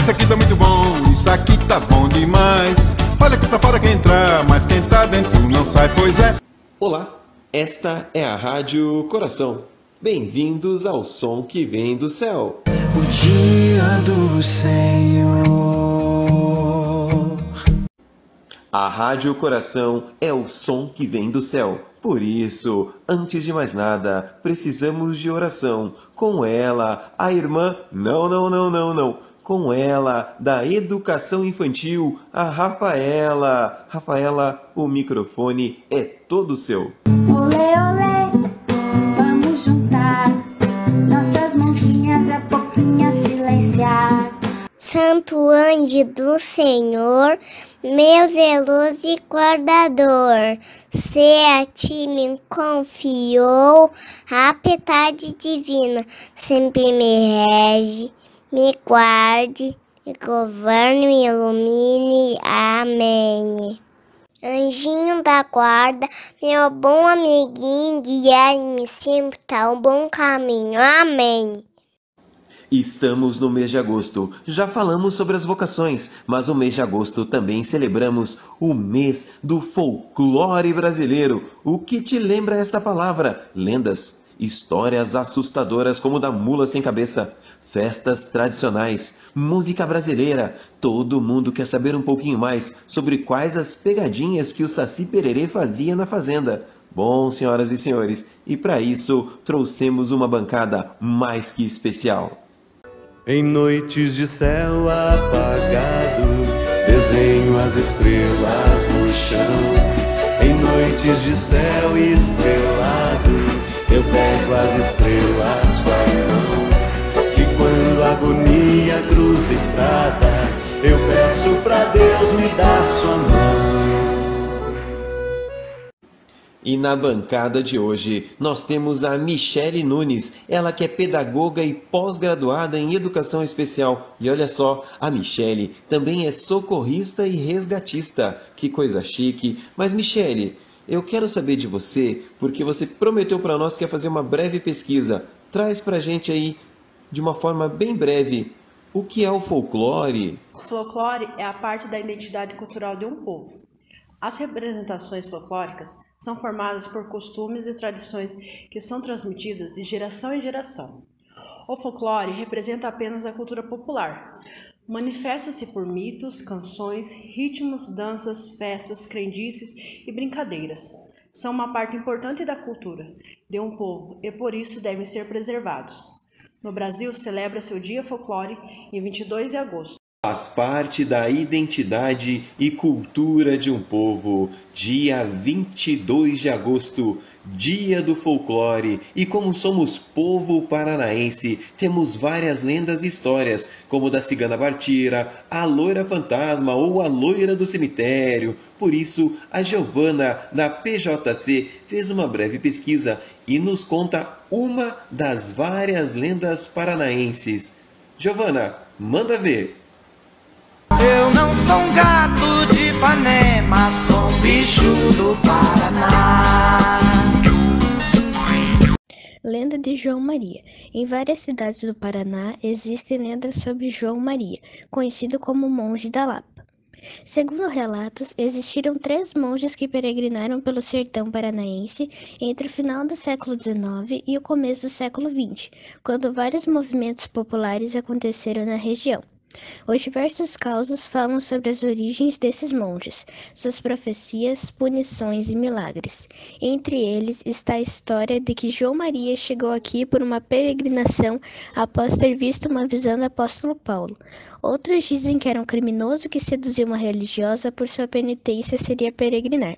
isso aqui tá muito bom, isso aqui tá bom demais. Olha que tá fora quem entrar, mas quem tá dentro não sai, pois é. Olá, esta é a Rádio Coração. Bem-vindos ao som que vem do céu. O dia do Senhor. A Rádio Coração é o som que vem do céu. Por isso, antes de mais nada, precisamos de oração. Com ela, a irmã. Não, não, não, não, não. Com ela, da educação infantil, a Rafaela. Rafaela, o microfone é todo seu. Olê, olê, vamos juntar nossas mãozinhas a pouquinho silenciar. Santo anjo do Senhor, meu zeloso e guardador, se a ti me confiou a piedade divina, sempre me rege, me guarde, me governe, me ilumine. Amém. Anjinho da guarda, meu bom amiguinho, guiai-me sempre tão bom caminho. Amém. Estamos no mês de agosto. Já falamos sobre as vocações, mas o mês de agosto também celebramos o mês do folclore brasileiro. O que te lembra esta palavra? Lendas, histórias assustadoras como da mula sem cabeça, festas tradicionais, música brasileira. Todo mundo quer saber um pouquinho mais sobre quais as pegadinhas que o Saci Pererê fazia na fazenda. Bom, senhoras e senhores, e para isso trouxemos uma bancada mais que especial. Em noites de céu apagado, desenho as estrelas no chão. Em noites de céu estrelado, eu pego as estrelas com a mão. E quando a agonia cruza estrada, eu peço pra Deus me dar sua mão. E na bancada de hoje nós temos a Michele Nunes, ela que é pedagoga e pós-graduada em educação especial. E olha só, a Michele também é socorrista e resgatista. Que coisa chique. Mas Michele, eu quero saber de você, porque você prometeu para nós que ia fazer uma breve pesquisa. Traz pra gente aí, de uma forma bem breve, o que é o folclore? O folclore é a parte da identidade cultural de um povo. As representações folclóricas são formadas por costumes e tradições que são transmitidas de geração em geração. O folclore representa apenas a cultura popular. Manifesta-se por mitos, canções, ritmos, danças, festas, crendices e brincadeiras. São uma parte importante da cultura de um povo e por isso devem ser preservados. No Brasil, celebra-se o Dia Folclore em 22 de agosto. Faz parte da identidade e cultura de um povo. Dia 22 de agosto, Dia do Folclore. E como somos povo paranaense, temos várias lendas e histórias, como da Cigana Bartira, a Loira Fantasma ou a Loira do Cemitério. Por isso, a Giovana, da PJC, fez uma breve pesquisa e nos conta uma das várias lendas paranaenses. Giovana, manda ver! Eu não sou um gato de Ipanema, sou um bicho do Paraná. Lenda de João Maria. Em várias cidades do Paraná existem lendas sobre João Maria, conhecido como monge da Lapa. Segundo relatos, existiram três monges que peregrinaram pelo sertão paranaense entre o final do século XIX e o começo do século XX, quando vários movimentos populares aconteceram na região. Os diversos causos falam sobre as origens desses monges, suas profecias, punições e milagres. Entre eles está a história de que João Maria chegou aqui por uma peregrinação após ter visto uma visão do apóstolo Paulo. Outros dizem que era um criminoso que seduziu uma religiosa por sua penitência seria peregrinar.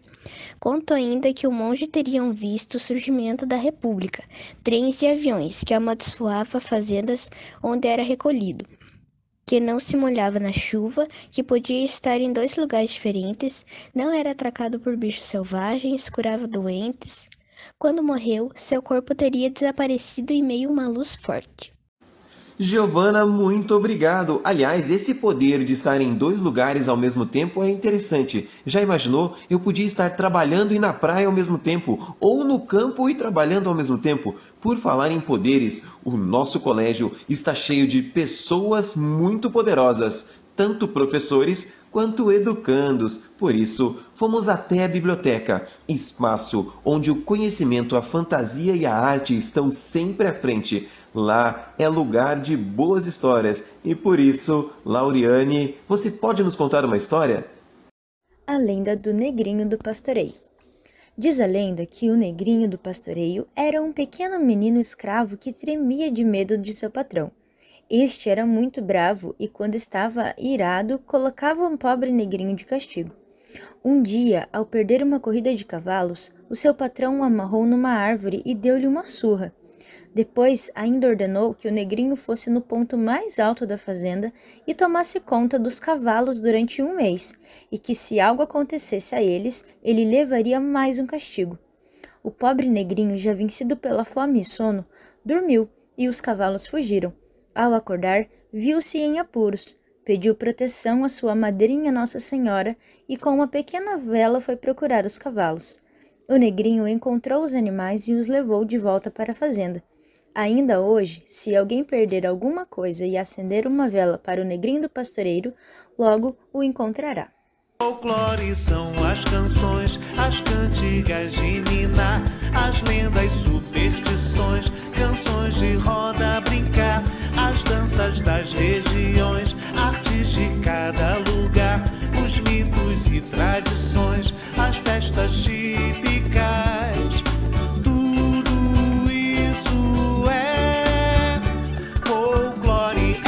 Conto ainda que o monge teriam visto o surgimento da República, trens e aviões que amaldiçoava fazendas onde era recolhido que não se molhava na chuva, que podia estar em dois lugares diferentes, não era atracado por bichos selvagens, curava doentes. Quando morreu, seu corpo teria desaparecido em meio a uma luz forte. Giovana, muito obrigado. Aliás, esse poder de estar em dois lugares ao mesmo tempo é interessante. Já imaginou? Eu podia estar trabalhando e na praia ao mesmo tempo, ou no campo e trabalhando ao mesmo tempo. Por falar em poderes, o nosso colégio está cheio de pessoas muito poderosas, tanto professores quanto educandos. Por isso, fomos até a biblioteca, espaço onde o conhecimento, a fantasia e a arte estão sempre à frente. Lá é lugar de boas histórias e por isso, Lauriane, você pode nos contar uma história? A lenda do negrinho do pastoreio. Diz a lenda que o negrinho do pastoreio era um pequeno menino escravo que tremia de medo de seu patrão. Este era muito bravo e, quando estava irado, colocava um pobre negrinho de castigo. Um dia, ao perder uma corrida de cavalos, o seu patrão o amarrou numa árvore e deu-lhe uma surra. Depois, ainda ordenou que o negrinho fosse no ponto mais alto da fazenda e tomasse conta dos cavalos durante um mês, e que se algo acontecesse a eles, ele levaria mais um castigo. O pobre negrinho, já vencido pela fome e sono, dormiu e os cavalos fugiram. Ao acordar, viu-se em apuros. Pediu proteção à sua madrinha Nossa Senhora e com uma pequena vela foi procurar os cavalos. O negrinho encontrou os animais e os levou de volta para a fazenda. Ainda hoje, se alguém perder alguma coisa e acender uma vela para o negrinho do pastoreiro, logo o encontrará. Folclore são as canções, as cantigas de Nina, as lendas, superstições, canções de roda brincar, as danças das regiões, artes de cada lugar, os mitos e tradições, as festas típicas. Tudo isso é folclore.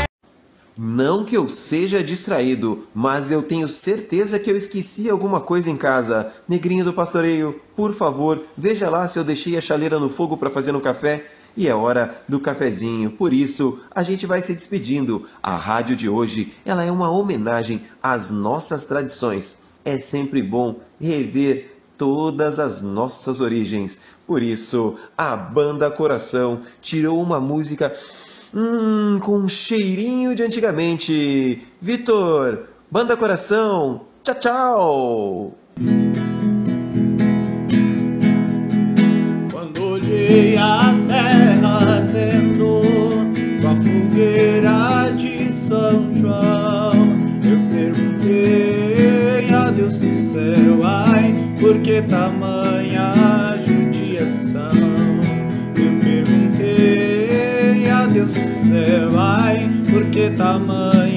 Não que eu seja distraído, mas eu tenho certeza que eu esqueci alguma coisa em casa. Negrinho do pastoreio, por favor, veja lá se eu deixei a chaleira no fogo para fazer um café. E é hora do cafezinho. Por isso, a gente vai se despedindo. A rádio de hoje, ela é uma homenagem às nossas tradições. É sempre bom rever todas as nossas origens. Por isso, a banda Coração tirou uma música hum, com um cheirinho de antigamente. Vitor, banda Coração, tchau, tchau. Quando olhei a tamanha judiação? Eu perguntei a Deus do céu, ai, por que tamanha?